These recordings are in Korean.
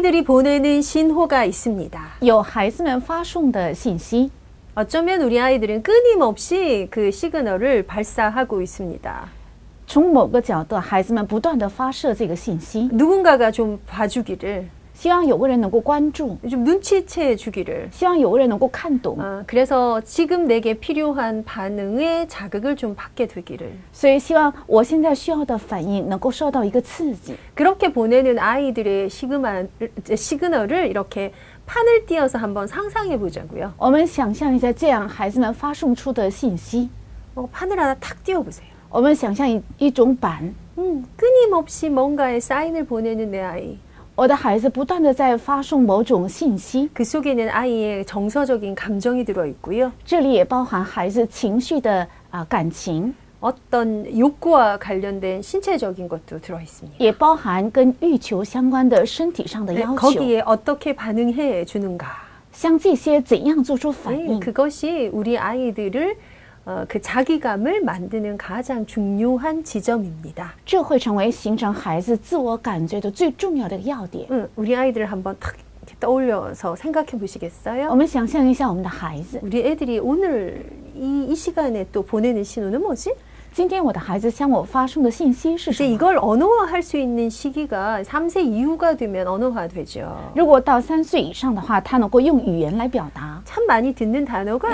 아이들이 보내는 신호가 있습니다. 有孩子们发送的信息。 어쩌면 우리 아이들은 끊임없이 그 시그널을 발사하고 있습니다. 从某个角度，孩子们不断的发射这个信息， 누군가가 좀 봐주기를, 希望有个人能够关注， 좀 눈치채 주기를. 希望有个人能够看懂。 아, 그래서 지금 내게 필요한 반응의 자극을 좀 받게 되기를. 所以希望我现在需要的反应能够受到一个刺激。 그렇게 보내는 아이들의 시그마, 시그널을 이렇게 판을 띄어서 한번 상상해 보자고요. 我们想象一下，这样孩子们发送出的信息， 어, 판을 하나 탁 띄워보세요. 我们想象一一种板， 음, 끊임없이 뭔가에 사인을 보내는 내 아이. 我的孩子不断的在发送某种信息， 그 속에는 아이의 정서적인 감정이 들어 있고요. 这里也包含孩子情绪的啊、感情， 어떤 욕구와 관련된 신체적인 것도 들어 있습니다. 也包含跟欲求相关的身体上的 네, 要求， 거기에 어떻게 반응해 주는가. 像这些怎样做出反 네, 应， 그것이 우리 아이들을 어, 그 자기감을 만드는 가장 중요한 지점입니다. 这会成为形成孩子自我感觉的最重要的要点。 응, 우리 아이들을 한번 탁 이렇게 떠올려서 생각해 我 보시겠어요? 们想象一下我们的孩子， 우리 애들이 오늘 이, 이 시간에 또 보내는 신호는 뭐지? 今天我的孩子向我发送的信息是什 이제 么？ 이걸 언어화할 수 있는 시기가 3세 이후가 되면 언어화 되죠. 如果到三岁以上的话，他能够用语言来表达。 참 많이 듣는 단어가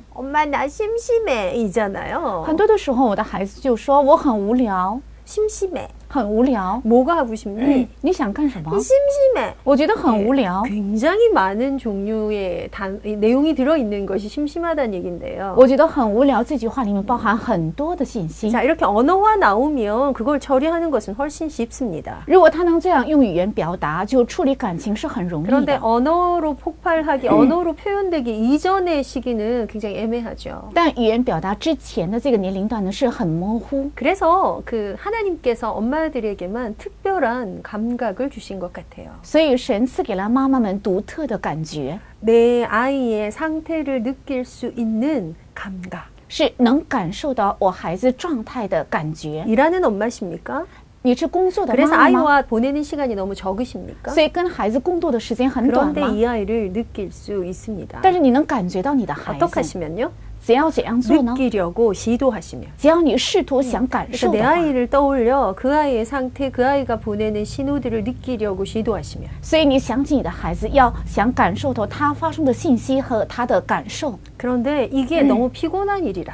엄마 나 심심해 이잖아요. 很多的时候，我的孩子就说我很无聊， 심심해. 很无聊。 뭐가 하고 싶니? 你想干什么？ 심심해. 我觉得很无聊。 굉장히 많은 종류의 단, 이 내용이 들어있는 것이 심심하다는 얘기인데요. 我觉得很无聊。这句话里面包含很多的信息。 자, 이렇게 언어화 나오면 그걸 처리하는 것은 훨씬 쉽습니다. 如果他能这样用语言表达，就处理感情是很容易 그런데 的。 언어로 폭발하기, 언어로 표현되기 이전의 시기는 굉장히 애매하죠. 但语言表达之前的这个年龄段呢，是很模糊。 그래서 그 하나님께서 엄마 들에게만 특별한 감각을 주신 것 같아요. 所以神赐给了妈妈们独特的感觉， 내 아이의 상태를 느낄 수 있는 감각. 是能感受到我孩子状态的感觉。 일하는 엄마십니까? 你是工作的妈 그래서 妈吗？ 아이와 보내는 시간이 너무 적으십니까? 所以跟孩子共度的时间很短 그런데 吗？ 이 아이를 느낄 수 있습니다. 但是你能感觉到你的孩 어떻게 子， 하시면요? 只要怎样做呢？ 느끼려고 시도하시면. 只要你试图想感 그래서 受 내 的话， 아이를 떠올려 그 아이의 상태, 그 아이가 보내는 신호들을 느끼려고 시도하시면 所以你想起你的孩子，要想感受到他发送的信息和他的感受。 그런데 이게 너무 피곤한 일이라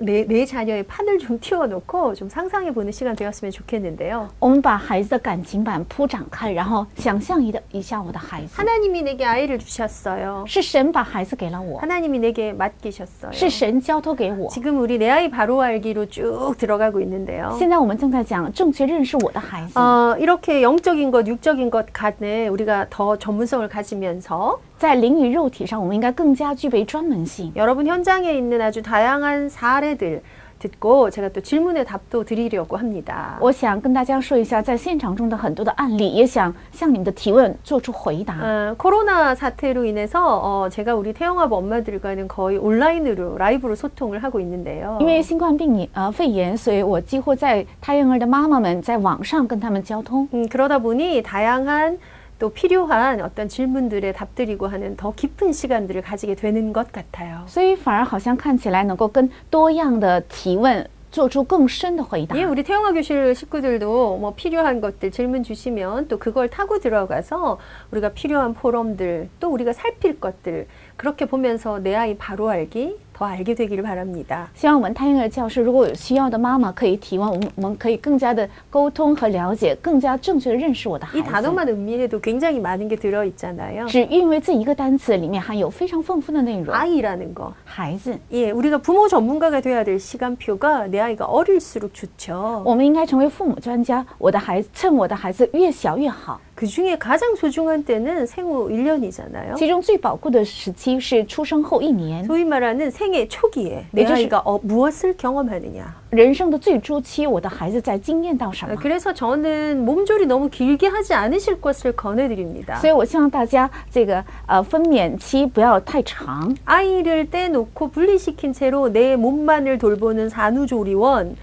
내 내 자녀의 판을 좀 틔워놓고 좀 상상해 보는 시간 되었으면 좋겠는데요. 我们把孩子的感情板铺展开，然后想象一的一下我的孩子， 하나님이 내게 아이를 주셨어요. 是神把孩子给了我， 하나님이 내게 맡기셨어요. 是神交托给我。 지금 우리 내 아이 바로 알기로 쭉 들어가고 있는데요. 现在我们正在讲正确认识我的孩子， 어, 이렇게 영적인 것, 육적인 것 간에 우리가 더 전문성을 가지면서 在灵与肉体上，我们应该更加具备专门性。 여러분 현장에 있는 아주 다양한 사례 들 듣고 제가 또 질문에 답도 드리려고 합니다. 我想跟大家说一下，在现场中的很多的案例，也想向你们的提问做出回答。 어, 코로나 사태로 인해서 어, 제가 우리 태영아부 엄마들과는 거의 온라인으로 라이브로 소통을 하고 있는데요. 因为新冠病炎呃肺炎，所以我几乎在胎婴儿的妈妈们在网上跟他们交通。 음, 그러다 보니 다양한 또 필요한 어떤 질문들에 답드리고 하는 더 깊은 시간들을 가지게 되는 것 같아요. 所以反而好像看起来能够跟多样的提问做出更深的回答。 예, 우리 태영아 교실 식구들도 뭐 필요한 것들 질문 주시면 또 그걸 타고 들어가서 우리가 필요한 포럼들 또 우리가 살필 것들 그렇게 보면서 내 아이 바로 알기 더 알게 되기를 바랍니다. 希望我们胎婴儿教室如果有需要的妈妈可以提问，我们我们可以更加的沟通和了解，更加正确的认识我的孩 이 子。 단어만 음미해도 굉장히 많은 게 들어 있잖아요. 只因为这一个单词里面含有非常丰富的内容。 아이라는 거. 孩子， 예, 우리가 부모 전문가가 돼야 될 시간표가 내 아이가 어릴수록 좋죠. 我们应该成为父母专家。我的孩子，趁我的孩子越小越好。 그 중에 가장 소중한 때는 생후 1년이잖아요. 其中最宝贵的时期是出生后一年， 소위 말하는 생애 초기에 내 이것이- 아이가 어, 무엇을 경험하느냐. 人生的最初期，我的孩子在经验到什么？ 그래서 저는 몸조리 너무 길게 하지 않으실 것을 권해드립니다. 所以我希望大家这个呃分娩期不要太长， 아이를 떼놓고 분리시킨 채로 내 몸만을 돌보는 산후조리원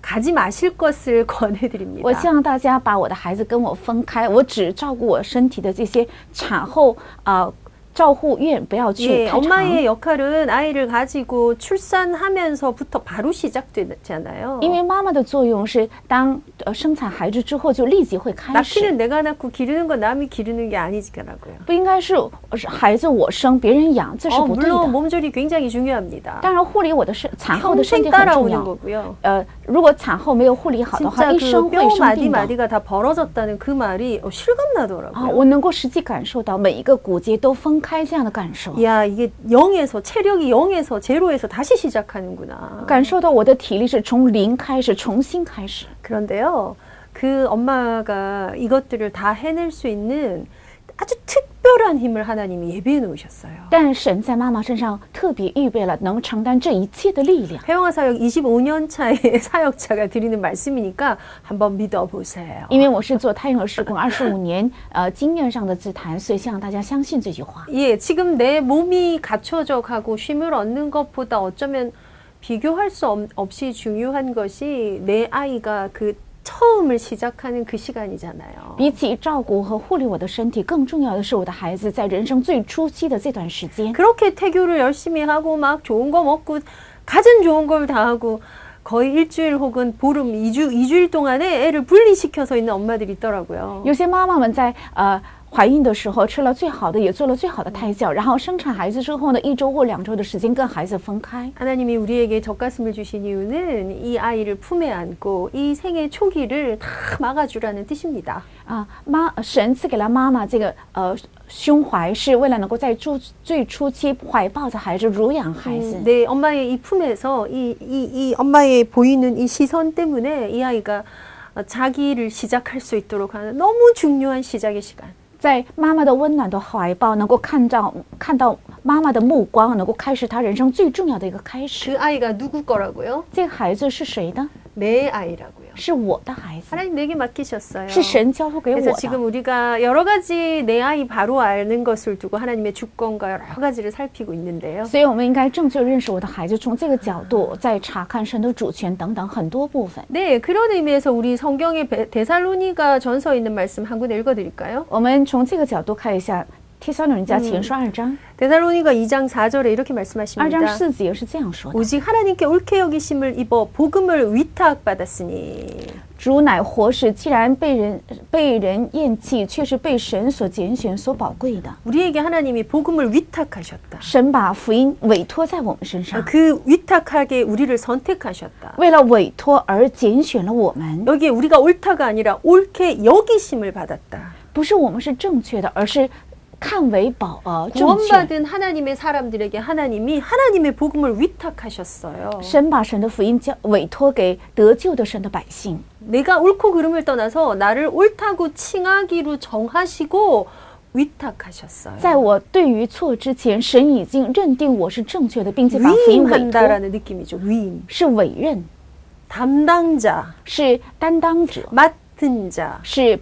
가지 마실 것을 권해드립니다. 我希望大家把我的孩子跟我分开，我只照顾我身体的这些产后啊、呃照护院，不要去 예, 太长。 엄마의 역할은 아이를 가지고 출산하면서부터 바로 시작되잖아요. 因为妈妈的作用是当呃生产孩子之后就立即会开始， 낳기는 내가 낳고 기르는 건 남이 기르는 게 아니지라고요. 不应该是是孩子我生别人养，这是 어, 不对的。 물론 몸조리 굉장히 중요합니다. 当然，护理我的身产后的身 평생 体很重 따라오는 要。 거고요. 呃，如果产后没有护理好的话， 진짜 一生 그 会 뼈 生 마디 病的。 마디가 다 벌어졌다는 그 말이 어, 실감 啊， 나더라고요. 我能够实际感受到每一个骨节都分 야 이게 영에서 체력이 영에서 제로에서 다시 시작하는구나. 感受到我的体力是从零开始重新开始。그런데요, 그 엄마가 이것들을 다 해낼 수 있는 아주 특별한 힘을 하나님이 예비해 놓으셨어요. 但神在妈妈身上特别预备了能承担这一切的力量， 회영아 사역 25년 차의 사역자가 드리는 말씀이니까 한번 믿어보세요. 因为我是做太阳和施工二十五年，呃，经验上的自谈，所以希望大家相信这句话。 예, 지금 내 몸이 갖춰져 가고 쉼을 얻는 것보다 어쩌면 비교할 수 없- 없이 중요한 것이 내 아이가 그 처음을 시작하는 그 시간이잖아요. 比起照顾和护理我的身体，更重要的是我的孩子在人生最初期的这段时间。 그렇게 태교를 열심히 하고 막 좋은 거 먹고 가진 좋은 걸 다 하고 거의 일주일 혹은 보름, 이주이주일 동안에 애를 분리시켜서 있는 엄마들이 있더라고요. 有些妈妈们在呃 怀孕的时候吃了最好的，也做了最好的胎教，然后生产孩子之后呢，一周或两周的时间跟孩子分开。 하나님이 우리에게 젖가슴을 주신 이유는 이 아이를 품에 안고 이 생애 초기를 다 막아주라는 뜻입니다. 啊，妈，神赐给了妈妈这个呃胸怀，是为了能够在初最初期怀抱着孩子，乳养孩子。 음, 내 엄마의 이 품에서 이, 이, 이 엄마의 보이는 이 시선 때문에 이 아이가 어, 자기를 시작할 수 있도록 하는 너무 중요한 시작의 시간. 在妈妈的温暖的怀抱，能够看到看到妈妈的目光，能够开始他人生最重要的一个开始。 그 아이가 누구 거라고요? 这个孩子是谁的？ 내 아이라고 요. 是我的孩子， 하나님 내게 맡기셨어요. 是神交付给我 그래서 的。 지금 우리가 여러 가지 내 아이 바로 아는 것을 두고 하나님의 주권과 여러 가지를 살피고 있는데요. 所以，我们应该正确认识我的孩子，从这个角度再查看神的主权等等很多部分。 네, 그런 의미에서 우리 성경의 베- 데살로니가 전서에 있는 말씀 한 군 읽어드릴까요? 我们从这个角度看一下《 提撒罗尼迦前书》二章， 데살로니가 2장 4절에 이렇게 二章 말씀하십니다. 四节是这样说的： 오직 하나님께 옳게 여기심을 입어 복음을 위탁받았으니 主乃活石，既然被人被人厌弃，却是被神所拣选、所宝贵的。 우리에게 하나님이 복음을 위탁하셨다. 神把福音委托在我们身 아, 上， 그 위탁하게 우리를 선택하셨다. 为了委托而拣选了我们， 여기에 우리가 옳다가 아니라 옳게 여기심을 받았다. 不是我们是正确的，而是 看为宝呃正确。 구원받은 하나님의 사람들에게 하나님이 하나님의 복음을 위탁하셨어요. 神把神的福音交委托给得救的神的百姓。 내가 옳고 그름을 떠나서 나를 옳다고 칭하기로 정하시고 위탁하셨어요. 在我对于错之前，神已经认定我是正确的，并且把福音委托， 위임한다라는 느낌이죠. 위임. 是委任， 담당자, 是担当者， 맡은 자. 是呃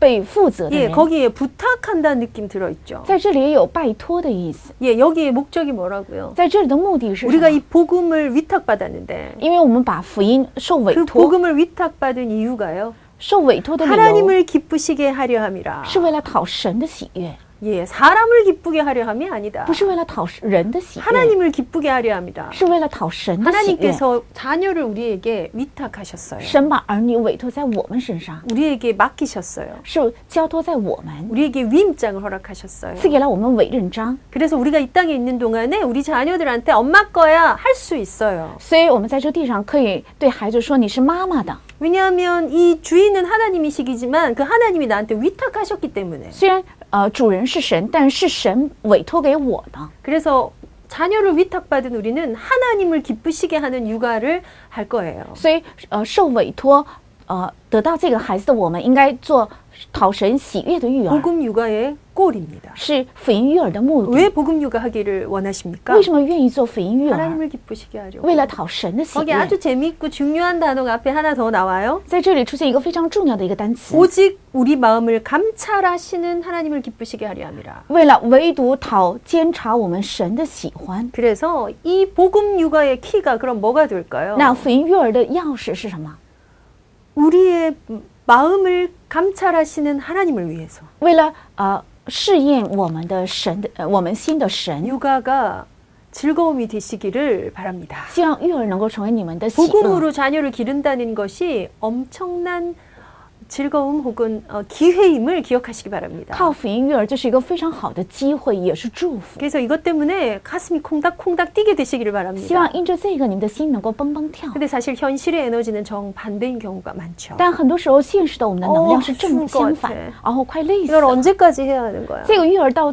被负责的 예, 人。 거기에 부탁한다는 느낌 들어있죠. 在这里也有拜托的意思， 예, 여기에 목적이 뭐라고요? 在这里的目的是什 우리가 么 이 ？ 복음을 위탁받았는데 因为我们把福音受委 그 托， 복음을 위탁받은 이유가요. 受委托的理由 하나님을 기쁘시게 하려 함이라. 是为了讨神的喜悦， 예, 사람을 기쁘게 하려 함이 아니다. 不是为了讨人的喜悦， 하나님을 기쁘게 하려 합니다. 是为了讨神的喜悦。 하나님께서 자녀를 우리에게 위탁하셨어요. 神把儿女委托在我们身上， 우리에게 맡기셨어요. 是交托在我们， 우리에게 위임장을 허락하셨어요. 赐给了我们委任章。 그래서 우리가 이 땅에 있는 동안에 우리 자녀들한테 엄마 거야 할 수 있어요. 所以，我们在这地上可以对孩子说：“你是妈妈的。 왜냐하면 이 주인은 하나님이시기지만 그 하나님이 나한테 위탁하셨기 때문에. 虽然 呃主人是神，但是神委托给我的。 그래서 자녀를 위탁받은 우리는 하나님을 기쁘시게 하는 육아를 할 거예요. 所以呃受委托 呃得到这个孩子的我们，应该做讨神喜悦的育儿， 복음 육아의 꼴입니다. 是福音育儿的目的。 왜 복음 육아 하기를 원하십니까? 为什么愿意做福音育儿？ 하나님을 기쁘시게 하려고. 为了讨神的喜 거기 悦。 아주 재미있고 중요한 단어가 앞에 하나 더 나와요. 在这里出现一个非常重要的一个单词， 오직 우리 마음을 감찰하시는 하나님을 기쁘시게 하려 함이라. 为了唯独讨监察我们神的喜欢。 그래서 이 복음 육아의 키가 그럼 뭐가 될까요? 那福音育儿的钥匙是什么？ 우리의 마음을 감찰하시는 하나님을 위해서 为了呃试验我们的神的呃我们心的神， 육아가 즐거움이 되시기를 바랍니다. 希望育儿能够成为你们的喜乐。 복음으로 자녀를 기른다는 것이 엄청난 즐거움 혹은 어, 기회임을 기억하시기 바랍니다. 靠福音育儿，这是一个非常好的机会，也是祝福。 그래서 이것 때문에 가슴이 콩닥콩닥 뛰게 되시기를 希 바랍니다. 望因着这个，你们的心能够蹦蹦跳。 근데 사실 현실의 에너지는 정반대인 경우가 많죠. 但很多时候，现实的我们的能量是正 어 相反 죽을것같아 ，然后快累死 이걸 了。 언제까지 해야 하는 거야? 这个育儿到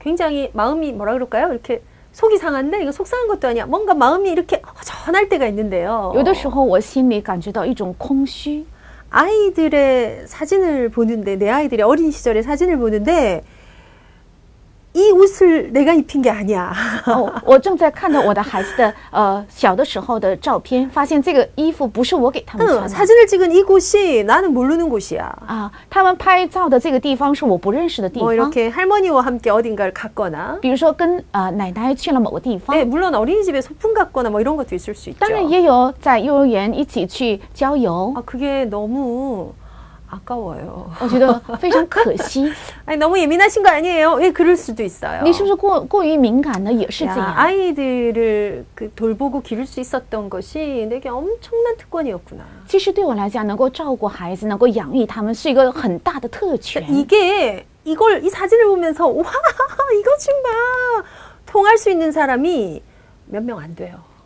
굉장히 마음이 뭐라 그럴까요? 이렇게 속이 상한데 이거 속 상한 것도 아니야. 뭔가 마음이 이렇게 허전할 때가 있는데요. 有的时候我心里感觉到一种空虚。 아이들의 사진을 보는데 내 아이들의 어린 시절의 사진을 보는데 이 옷을 내가 입힌 게 아니야. 哦，我正在看到我的孩子的呃小的时候的照片，发现这个衣服不是我给他们 응, 穿的 사진을 찍은 이곳이 나는 모르는 곳이야. 啊，他们拍照的这个地方是我不认识的地 뭐 方。 이렇게 할머니와 함께 어딘가를 갔거나 比如说跟呃奶奶去了某个地方， 네, 물론 어린이집에 소풍 갔거나 뭐 이런 것도 있을 수 있죠. 当然也有在幼儿园一起去郊游， 아, 그게 너무 아까워요. 我觉得非常可惜。 아니 너무 예민하신 거 아니에요? 예, 그럴 수도 있어요. 你是不是过过于敏感呢？也是这 야, 样。 아이들을 그 돌보고 기를 수 있었던 것이 내게 엄청난 특권이었구나. 其实对我来讲，能够照顾孩子，能够养育他们，是一个很大的特权。 이게 이걸 이 사진을 보면서 와 이것 좀 봐. 통할 수 있는 사람이 몇 명 안 돼요.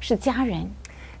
是家人。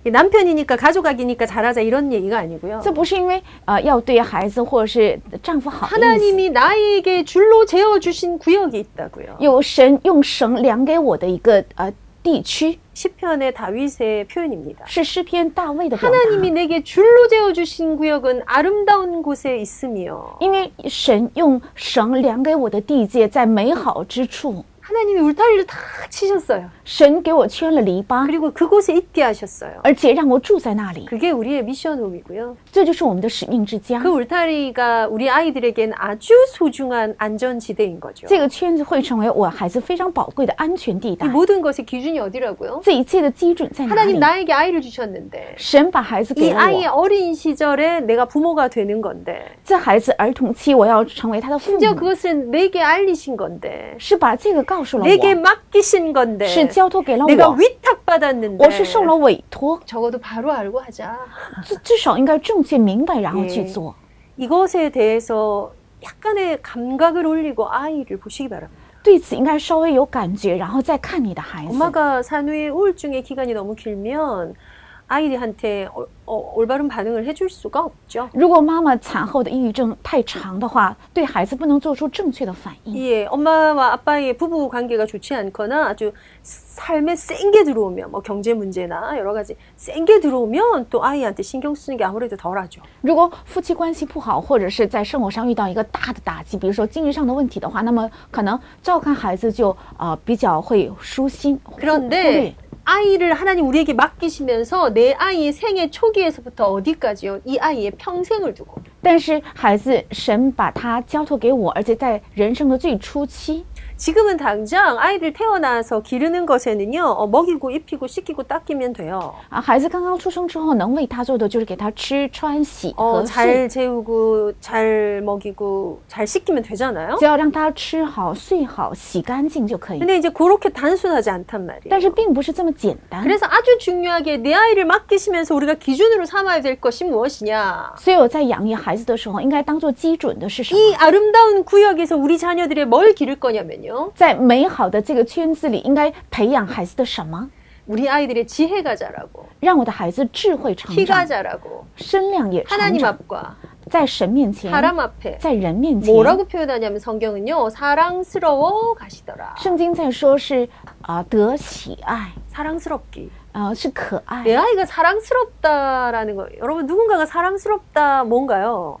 이 남편이니까 가족이니까 잘하자 이런 얘기가 아니고요. 这不是因为呃要对孩子或者是丈夫好的意思， 하나님이 나에게 줄로 재어 주신 구역이 있다고요. 有神用绳量给我的一个呃地区， 시편의 다윗의 표현입니다. 是诗篇大卫的表达。 하나님이 내게 줄로 재어 주신 구역은 아름다운 곳에 있으며 因为神用绳量给我的地界在美好之处， 하나님이 울타리를 다 치셨어요. 神给我圈了篱笆， 그리고 그곳에 있게 하셨어요. 而且让我住在那里， 그게 우리의 미션홈이고요. 这就是我们的使命之家 그 。 울타리가 우리 아이들에겐 아주 소중한 안전지대인 거죠. 这个圈子会成为我孩子非常宝贵的安全地 이 带。 모든 것의 기준이 어디라고요? 这一切的基准在哪 하나님 里？ 나에게 아이를 주셨는데 神把孩子 이 给了 아이의 我， 어린 시절에 내가 부모가 되는 건데 这孩子儿童期我要成为他的父 심지어 母， 그것을 내게 알리신 건데 是把这个告诉了 내게 我， 맡기신 건데 是交托给了 내가 我， 위탁받았는데 我是受了委托， 적어도 바로 알고 하자. 至至少应该正确明白，然后去 예 做。 이것에 대해서 약간의 감각을 올리고 아이를 보시기 바랍니다. 对此应该稍微有感觉，然后再看你的孩子。 엄마가 산후의 우울증의 기간이 너무 길면 아이들한테 어, 어, 올바른 반응을 해줄 수가 없죠. 如果妈妈产后的抑郁症太长的话，对孩子不能做出正确的反应。 예, 엄마와 아빠의 부부 관계가 좋지 않거나 아주 삶에 센 게 들어오면 뭐 경제 문제나 여러 가지 센 게 들어오면 또 아이한테 신경 쓰는 게 아무래도 덜하죠. 如果夫妻关系不好，或者是在生活上遇到一个大的打击，比如说经济上的问题的话，那么可能照看孩子就呃比较会疏心忽忽略 그런데 아이를 하나님 우리에게 맡기시면서 내 아이의 생애 초기에서부터 어디까지요? 이 아이의 평생을 두고 但是孩子，神把他交托给我，而且在人生的最初期， 지금은 당장 아이들 태어나서 기르는 것에는요 어, 먹이고 입히고 씻기고 닦이면 돼요. 啊，孩子刚刚出生之后，能为他做的就是给他吃穿洗 어, 和睡， 잘 재우고 잘 먹이고 잘 씻기면 되잖아요. 只要让他吃好、睡好、洗干净就可以。 근데 이제 그렇게 단순하지 않단 말이에요. 但是并不是这么简单。 그래서 아주 중요하게 내 아이를 맡기시면서 우리가 기준으로 삼아야 될 것이 무엇이냐? 所以我在养育孩子的时候，应该当做基准的是什么？ 이 아름다운 구역에서 우리 자녀들의 뭘 기를 거냐면요. 在美好的这个圈子里，应该培养孩子的什么？ 우리 아이들의 지혜가 자라고 让我的孩子智慧成 키가 长， 자라고 身量也成 하나님 长， 앞과 在神面前， 사람 앞에 在人面前。 뭐라고 표현하냐면 성경은요 사랑스러워 가시더라 圣经在说是啊、得喜爱， 사랑스럽기 啊、是可爱。 내 아이가 사랑스럽다라는 거 여러분 누군가가 사랑스럽다 뭔가요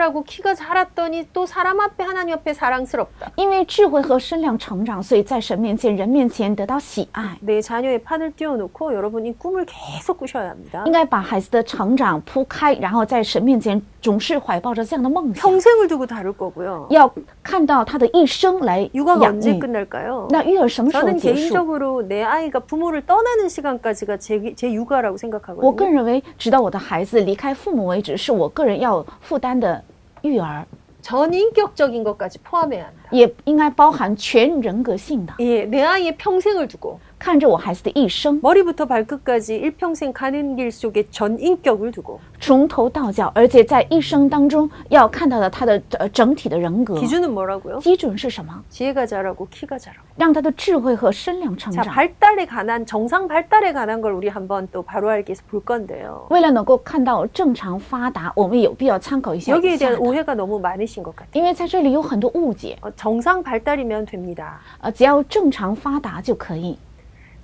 라고 키가 자랐더니 또 사람 앞에 하나님 앞에 사랑스럽다. 因为智慧和身量成长，所以在神面前、人面前得到喜爱。 내 자녀의 판을 띄워놓고 여러분 이 꿈을 계속 꾸셔야 합니다. 应该把孩子的成长铺开，然后在神面前总是怀抱着这样的梦想， 평생을 두고 다룰 거고요. 要看到他的一生来 육아가 养 언제 育。 끝날까요? 那育儿什么时候 저는 结束？ 개인적으로 내 아이가 부모를 떠나는 시간까지가 제, 제 육아라고 我个 생각하거든요. 人认为，直到我的孩子离开父母为止，是我个人要负担的 育儿， 전인격적인 것까지 포함해야 한다. 也应该包含全人格性的， 예, 내 아이의 평생을 두고 看着我孩子的一生， 머리부터 발끝까지 일평생 가는 길 속에 전 인격을 두고 从头到脚，而且在一生当中要看到的他的呃整体的人格 기준은 뭐라고요? 基准是什么？ 지혜가 자라고 키가 자라고. 让他的智慧和身量成 자, 长。 발달에 관한 정상 발달에 관한 걸 우리 한번 또 바로 알기에서 볼 건데요. 为了能够看到正常发达，我们有必要参考一下 여기에 以下 대한 的， 오해가 너무 많으신 것 같아요. 因为在这里有很多误解。 어, 정상 발달이면 됩니다. 呃，只要正常发达就可以，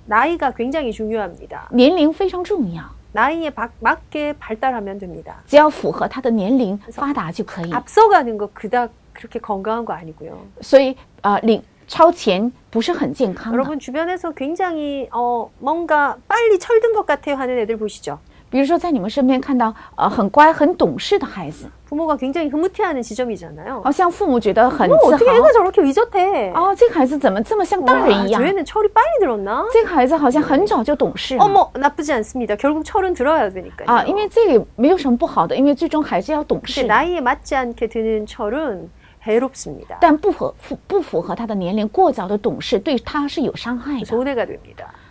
나이가 굉장히 중요합니다. 年龄非常重要， 나이에 박- 맞게 발달하면 됩니다. 只要符合他的年龄发达就可以。 앞서가는 거 그닥 그렇게 건강한 거 아니고요. 所以呃，领超前不是很健康的。 여러분 주변에서 굉장히 어, 뭔가 빨리 철든 것 같아요 하는 애들 보시죠. 比如说，在你们身边看到呃很乖、很懂事的孩子， 부모가 굉장히 흐뭇해하는 지점이잖아요. 好像父母觉得很 어, 自 어떻게 豪 애가 저렇게 의젓해? 哦，这个孩子怎么这么像大 와, 人一 저 样？ 애는 철이 빨리 들었나? 这个孩子好像很早就懂事了。 어머 나쁘지 않습니다. 결국 철은 들어야 되니까요. 啊，因为这个没有什么不好的，因为最终还是要懂 근데 事的。 나이에 맞지 않게 드는 철은 해롭습니다. 但不符符不符合他的年龄，过早的懂事对他是有伤害的， 손해가 됩니다.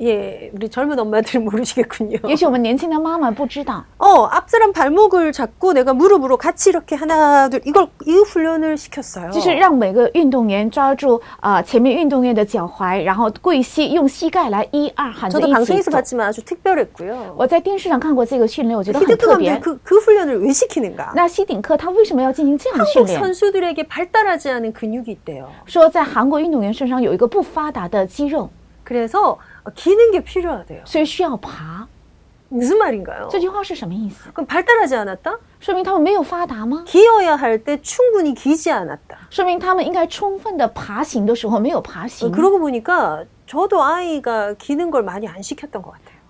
예, 우리 젊은 엄마들 모르시겠군요. 也许我们年轻的妈妈不知道， 어, 앞 사람 발목을 잡고 내가 무릎으로 같이 이렇게 하나 둘 이걸 이 훈련을 시켰어요. 就是让每个运动员抓住呃前面运动员的脚踝，然后跪膝，用膝盖来一二喊着 저도 一起 방송에서 走。 봤지만 아주 특별했고요. 我在电视上看过这个训练，我觉得很 히딩크 特别 감독이 。 그, 그 훈련을 왜 시키는가? 那西顶克他为什么要进行这样的训 한국 练？ 선수들에게 발달하지 않은 근육이 있대요. 说在韩国运动员身上有一个不发达的肌肉， 그래서 기는 게 필요하대요. 所以需要爬。 무슨 말인가요? 这句话是什么意思？ 그럼 발달하지 않았다? 说明他们没有发达吗？ 기어야 할 때 충분히 기지 않았다. 说明他们应该充分的爬行的时候没有爬行。 그러고 보니까 저도 아이가 기는 걸 많이 안 시켰던 것 같아요.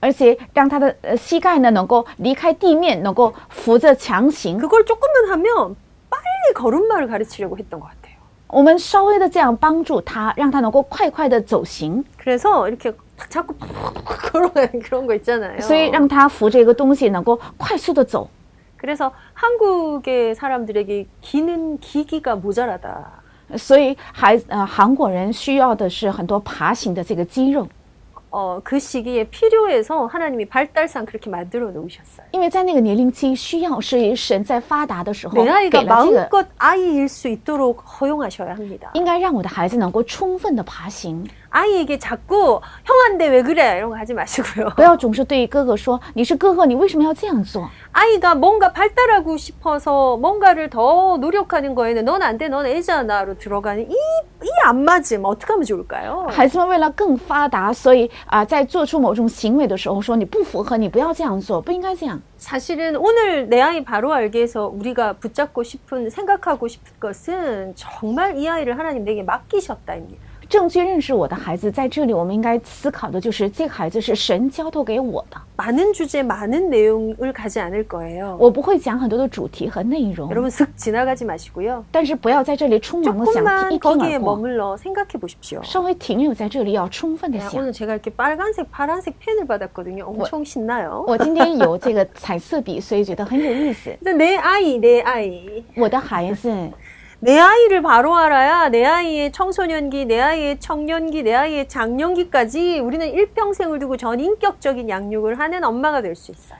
而且让他的呃膝盖呢能够离开地面，能够扶着强行。 그걸 조금만 하면 빨리 걸음마를 가르치려고 했던 것 같아요. 我们稍微的这样帮助他，让他能够快快的走行， 그래서 이렇게 탁 자꾸 걸어가는 그런 거 있잖아요. 所以让他扶着一个东西能够快速的走。 그래서 한국의 사람들에게 기는 기기가 모자라다. 所以孩呃韩国人需要的是很多爬行的这个肌肉， 어, 그 시기에 필요해서 하나님이 발달상 그렇게 만들어 놓으셨어요. 因为在那个年龄期需要是神在发达的时候 내 给 아이가 了这个， 마음껏 아이일 수 있도록 허용하셔야 합니다. 应该让我的孩子能够充分的爬行， 아이에게 자꾸 형한테 왜 그래 이런 거 하지 마시고요. 不要总是对哥哥说你是哥哥，你为什么要这样做？ 아이가 뭔가 발달하고 싶어서 뭔가를 더 노력하는 거에는 넌 안 돼, 넌 애잖아로 들어가는 이 이 안 맞음 어떻게 하면 좋을까요? 孩子们为了更发达，所以啊、在做出某种行为的时候说你不符合，你不要这样做，不应该这样。 사실은 오늘 내 아이 바로 알게 해서 우리가 붙잡고 싶은 생각하고 싶은 것은 정말 이 아이를 하나님 내게 맡기셨다입니다. 正确认识我的孩子，在这里我们应该思考的就是这个孩子是神交托给我的。 많은 주제, 많은 내용을 가지 않을 거예요. 我不会讲很多的主题和内容， 여러분 슥 지나가지 마시고요. 但是不要在这里匆忙的想听 조금만 一听 거기에 而过， 머물러 생각해 보십시오. 稍微停留在这里，要充分的 야, 想。 오늘 제가 이렇게 빨간색, 파란색 펜을 받았거든요. 엄청 신나요. 我今天有这个彩色笔，所以觉得很有意思。 근데 내 아이, 내 아이. 我的孩子， 내 아이를 바로 알아야 내 아이의 청소년기, 내 아이의 청년기, 내 아이의 장년기까지 우리는 일평생을 두고 전 인격적인 양육을 하는 엄마가 될 수 있어요.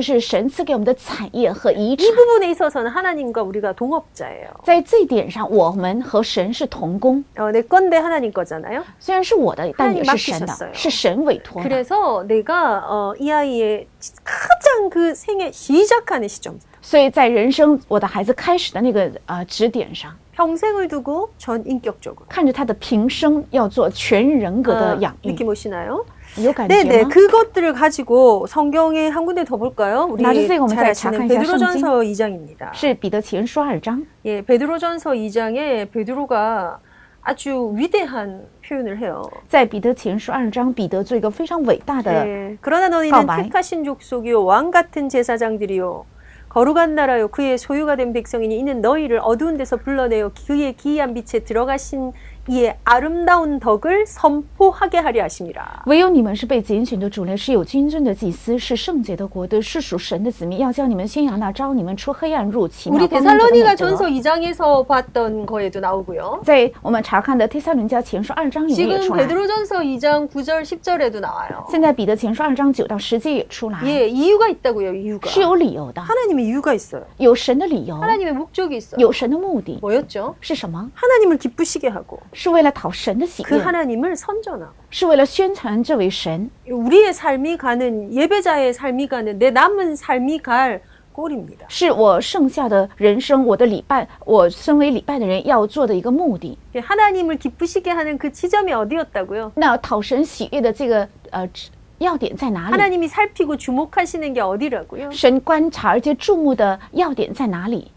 是神赐给我们的产业和遗 이 产。 부분에 있어서는 하나님과 우리가 동업자예요. 在这一点上，我们和神是同工。 어, 내 건데 하나님 거잖아요. 虽然是我的，但也是神 하나님 的 맡기셨어요 ，是神委托的。 그래서 내가 어, 이 아이의 가장 그 생애 시작하는 시점, 所以在人生我的孩子开始的那个呃指点上， 평생을 두고 전 인격적으로 看着他的平生要做全人格的 아, 养育， 느낌 오시나요? 有感觉 네네 吗？ 그것들을 가지고 성경에 한 군데 더 볼까요? 우리 나중에 이거 잘 잘 아시는 잠깐 이사 베드로전서 2장입니다. 是彼得前书二章， 예, 베드로전서 2장에 베드로가 아주 위대한 표현을 해요. 在彼得前书二章，彼得做一个非常伟大的 예, 그러나 너희는告白. 택하신 족속이요 왕 같은 제사장들이요 거룩한 나라요 그의 소유가 된 백성이니 이는 너희를 어두운 데서 불러내어 그의 기이한 빛에 들어가신 이의 아름다운 덕을 선포하게 하려 하심이라. 唯有你们是被拣选的主类，是有君尊的祭司，是圣洁的国度，是属神的子民，要叫你们宣扬那招你们出黑暗入奇妙 우리 光明者的 데살로니가 美 전서 德。 2장에서 봤던 거에도 나오고요. 在我们查看的帖撒伦家前书二章里面也 지금 出来， 베드로전서 2장 9절 10절에도 나와요. 现在彼得前书二章九到十节也出来， 예, 이유가 있다고요. 이유가. 是有理由的， 하나님 의 이유가 있어요. 有神的理由， 하나님의 목적이 있어요. 有神的目的 뭐였죠? 是什么？ 하나님을 기쁘시게 하고 是为了讨神的喜 그 悦， 하나님을 선전하고 是为了宣传这位神。 우리의 삶이 가는 예배자의 삶이 가는 내 남은 삶이 갈 꼴입니다. 是我剩下的人生，我的礼拜，我身为礼拜的人要做的一个目的。 하나님을 기쁘시게 하는 그 지점이 어디였다고요? 那讨神喜悦的这个呃指 要点在哪里？ 하나님이 살피고 주목하시는 게 어디라고요? 神观察而且注目的要点在哪里？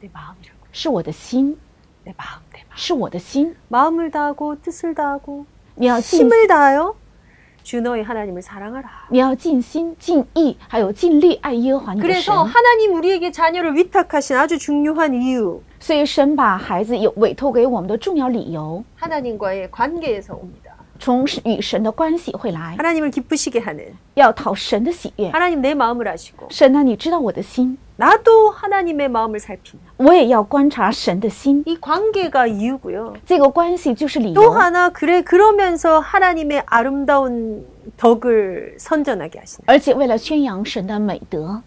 내 마음이라고. 是我的心， 내 마음, 내 마음. 是我的心。 마음을 다하고 뜻을 다하고 你要尽， 힘을 다하여 주 너의 하나님을 사랑하라. 你要尽心、尽意，还有尽力爱耶和华你的神 그래서 。 하나님 우리에게 자녀를 위탁하신 아주 중요한 이유 所以神把孩子有委托给我们的重要理由， 하나님과의 관계에서 옵니다. 从与神的关系会来， 하나님을 기쁘시게 하는 要讨神的喜悦。 하나님 내 마음을 아시고 神啊，你知道我的心， 나도 하나님의 마음을 살피는 我也要观察神的心。 이 관계가 이유고요. 这个关系就是理 또 由。 하나 그래 그러면서 하나님의 아름다운 덕을 선전하게 하시는. 而且为了宣扬神的美德，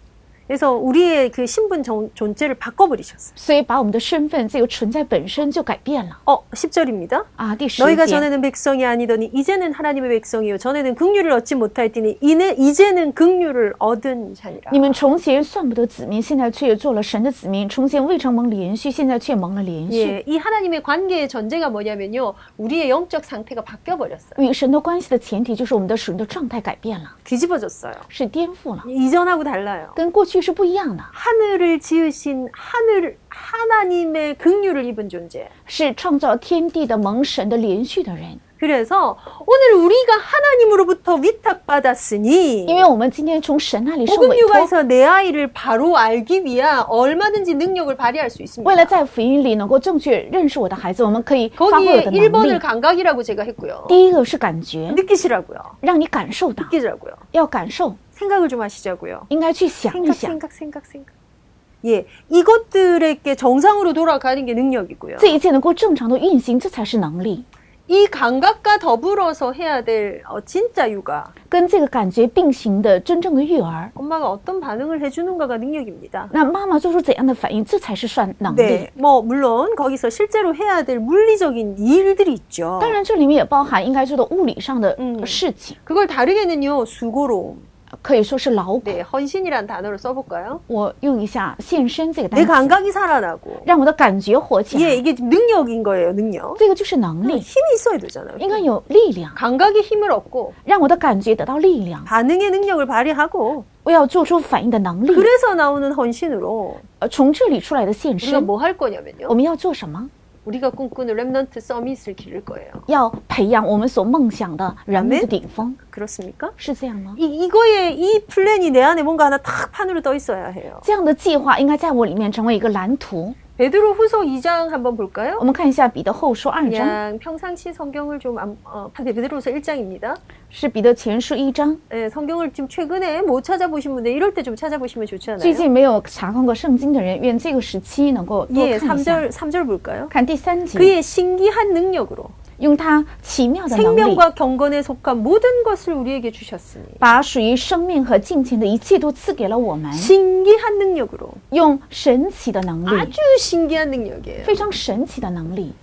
그래서 우리의 그 신분 정- 존재를 바꿔버리셨어요. 所以把我们的身份这个存在本身就改变了 어, 10절입니다. 啊。第十 너희가 节， 전에는 백성이 아니더니 이제는 하나님의 백성이요 전에는 긍휼을 얻지 못하였더니 이내 이제는 긍휼을 얻은 자니라. 你们从前算不得子民，现在却做了神的子民；从前未曾蒙连续，现在却蒙了连续。 예, 이 하나님의 관계의 전제가 뭐냐면요. 우리의 영적 상태가 바뀌어 버렸어요. 与神的关系的前提就是我们的属灵的状态改变了， 뒤집어졌어요. 是颠覆了， 이전하고 달라요. 跟过去 是不一样的， 하늘을 지으신 하늘 하나님의 긍휼을 입은 존재. 是创造天地的蒙神的连续的人。 그래서 오늘 우리가 하나님으로부터 위탁받았으니 因为我们今天从神那里受委 복음 托， 육아에서 내 아이를 바로 알기 위한 얼마든지 능력을 발휘할 수 있습니다. 为了在福音里能够正确认识我的孩子，我们可以发挥我 거기에 的能 1번을 力。 감각이라고 제가 했고요. 第一个是感觉， 느끼시라고요. 让你感受到， 느끼자고요. 要感受， 생각을 좀 하시자고요. 应该去想一 생각, 想， 생각, 생각, 생각. 예, 이것들에게 정상으로 돌아가는 게 능력이고요. 这一切能够正常的运行，这才是能力。 이 감각과 더불어서 해야 될 어, 진짜 육아. 跟这个感觉并行的真正的育儿， 엄마가 어떤 반응을 해주는가가 능력입니다. 那妈妈做出怎样的反应，这才是算能力。 네, 뭐 물론 거기서 실제로 해야 될 물리적인 일들이 있죠. 当然，这里面也包含应该做的物理上的嗯事情， 그걸 다르게는요 수고로움, 可以说是劳苦。 네, 헌신이란 단어를 써볼까요? 我用一下“献身”这个 내 单词， 감각이 살아나고, 让我的感觉活起 예, 来。 이게 능력인 거예요, 능력. 这个就是能 힘이 力， 있어야 되잖아요. 应该有力量， 감각의 힘을 얻고 让我的感觉得到力量。 반응의 능력을 발휘하고 我要做出反应的能力。 그래서 나오는 헌신으로 呃，从这里出来的献 우리가 身， 뭐 할 我 거냐면요. 们要做什么？ 우리가 꿈꾸는 랩넌트 서밋을 기를 거예요. 要培养我们所梦想的人们的顶峰， 그렇습니까? 是这样吗？ 이, 이거에 이 플랜이 내 안에 뭔가 하나 탁 판으로 떠 있어야 해요. 这样的计划应该在我里面成为一个蓝图。 베드로 후서 2장 한번 볼까요? 我们看一下彼得后书二章， 그냥 평상시 성경을 좀 안- 어, 베드로서 1장입니다. 是彼得前书一章。 예, 성경을 지금 최근에 못 찾아보신 분들 이럴 때 좀 찾아보시면 좋잖아요. 最近没有查看过圣经的人，愿这个时期能够多 예, 看一下。 3절 3절 볼까요? 看第三节， 그의 신기한 능력으로 用它奇妙的能力，把属于生命和金钱的一切都赐给了我们。用神奇的能力，非常神奇的能力。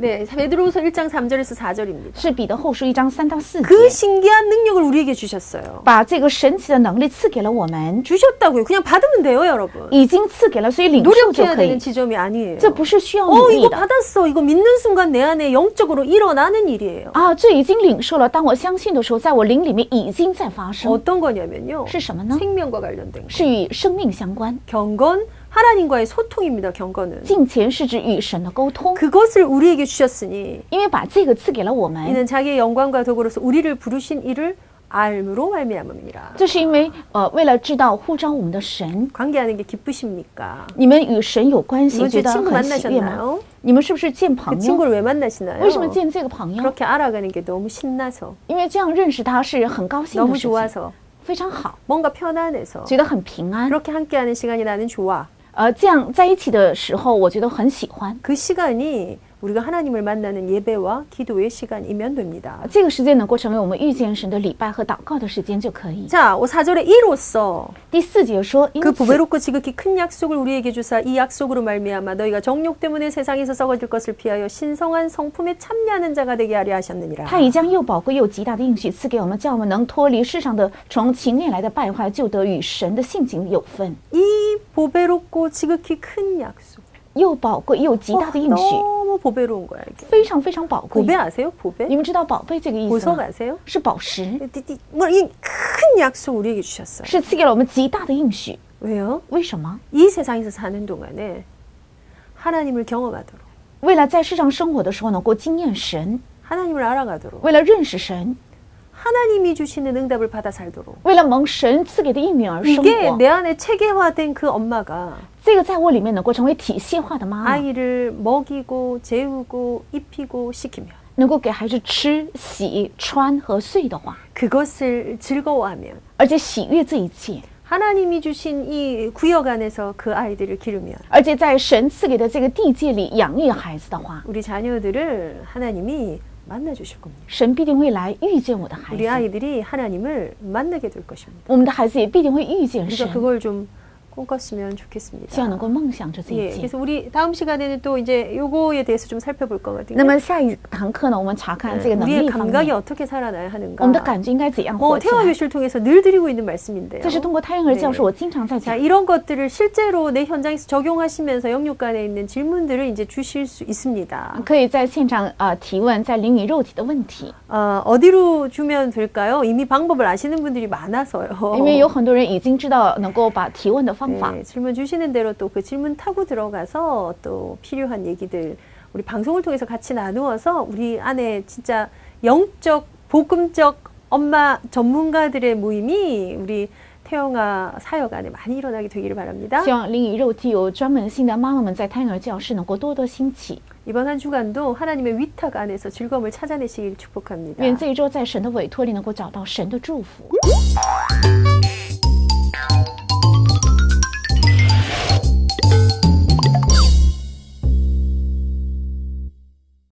네, 베드로서 1장 3절에서 4절입니다. 是彼得后书一章三到四节， 그 신기한 능력을 우리에게 주셨어요. 把这个神奇的能力赐给了我们， 주셨다고요. 그냥 받으면 돼요, 여러분. 已经赐给了，所以领受就 노력해야 可以 되는 。 지점이 아니에요. 这不是需要 어, 努力 이거 的 받았어. 이거 믿는 순간 내 안에 영적으로 일어나는 일이에요. 啊，这已经领受了。当我相信的时候，在我灵里面已经在发生， 어떤 거냐면요. 是什么呢？ 생명과 관련된 거. 是与生命相关。 경건 하나님과의 소통입니다. 경건은. 敬虔是指与神的沟通， 그것을 우리에게 주셨으니 因为把这个赐给了我们， 이는 자기의 영광과 도구로서 우리를 부르신 이를 알므로 말미암음이라. 这是因为呃，为了知道呼召我们的神， 관계하는 게 기쁘십니까? 你们与神有关系， 이번 觉 주에 得 친구 很喜悦吗？ 만나셨나요? 你们是不是见 그 朋友？ 친구를 왜 만나시나요? 为什么见这个朋友？ 그렇게 알아가는 게 너무 신나서 因为这样认识他是很高兴的 너무 事情， 좋아서 非常好， 뭔가 편안해서 觉得很平安。 그렇게 함께하는 시간이 나는 좋아. 呃，这样在一起的时候，我觉得很喜欢。 그 시간이 우리가 하나님을 만나는 예배와 기도의 시간이면 됩니다. 这个时间能够成为我们遇见神的礼拜和祷告的时间就可以。 자, 4절에 이로써 第四节说，因 그 此 보배롭고 지극히 큰 약속을 우리에게 주사 이 약속으로 말미암아 너희가 정욕 때문에 세상에서 썩어질 것을 피하여 신성한 성품에 참여하는 자가 되게 하려 하셨느니라. 他已将又宝贵又极大的应许赐给我们，叫我们能脱离世上的从情恋来的败坏，就得与神的性情有分。 이 보배롭고 지극히 큰 약속. 又宝贵又极大的应许。非常非常宝贵。你们知道“宝贝”这个意思吗？是宝石。是赐给了我们极大的应许。为什么？为了在世上生活的时候能够经验神。为了认识神。 하나님이 주시는 응답을 받아 살도록. 为了蒙神赐给的应允而生 이게 活。 내 안에 체계화된 그 엄마가 这个在我里面能够成为体系化的妈妈， 아이를 먹이고 재우고 입히고 시키면 能够给孩子吃、洗、穿和睡的话， 그것을 즐거워하면 而且喜悦这一切， 하나님이 주신 이 구역 안에서 그 아이들을 기르면 而且在神赐给的这个地界里养育孩子的话， 우리 자녀들을 하나님이 만나 주실 겁니다. 神必定会来遇见我的孩 우리 子， 아이들이 하나님을 만나게 될 것입니다. 我们的孩子也必定会遇见 우리가 神， 그걸 좀 꿈꿨으면 希望 좋겠습니다. 能够梦想着这 예, 一切。 그래서 우리 다음 시간에는 또 이제 요거에 대해서 좀 살펴볼 거거든요. 那么下一堂课呢，我们查看这个能 우리의 力方 감각이 面， 어떻게 살아나야 我 하는가. 们的感觉应该怎样 뭐 活起 태화 来？ 교실을 통해서 늘 드리고 있는 말씀인데요. 这是通过胎婴儿教 네 授，我经常在 자, 讲。 이런 것들을 실제로 내 현장에서 적용하시면서 영육간에 있는 질문들을 이제 주실 수 있습니다. 可以在现场呃提问在灵与肉体的问题， 어, 어디로 주면 될까요? 이미 방법을 아시는 분들이 많아서요. 因为有很多人已经知道能够把提问的 方法 네, 질문 주시는 대로 또 그 질문 타고 들어가서 또 필요한 얘기들 우리 방송을 통해서 같이 나누어서 우리 안에 진짜 영적 복음적 엄마 전문가들의 모임이 우리 태영아 사역 안에 많이 일어나게 되기를 바랍니다. 希望灵与肉体有专门性的妈妈们在胎婴儿教室能够多多兴起。 이번 한 주간도 하나님의 위탁 안에서 즐거움을 찾아내시길 축복합니다. 愿这一周在神的委托里能够找到神的祝福。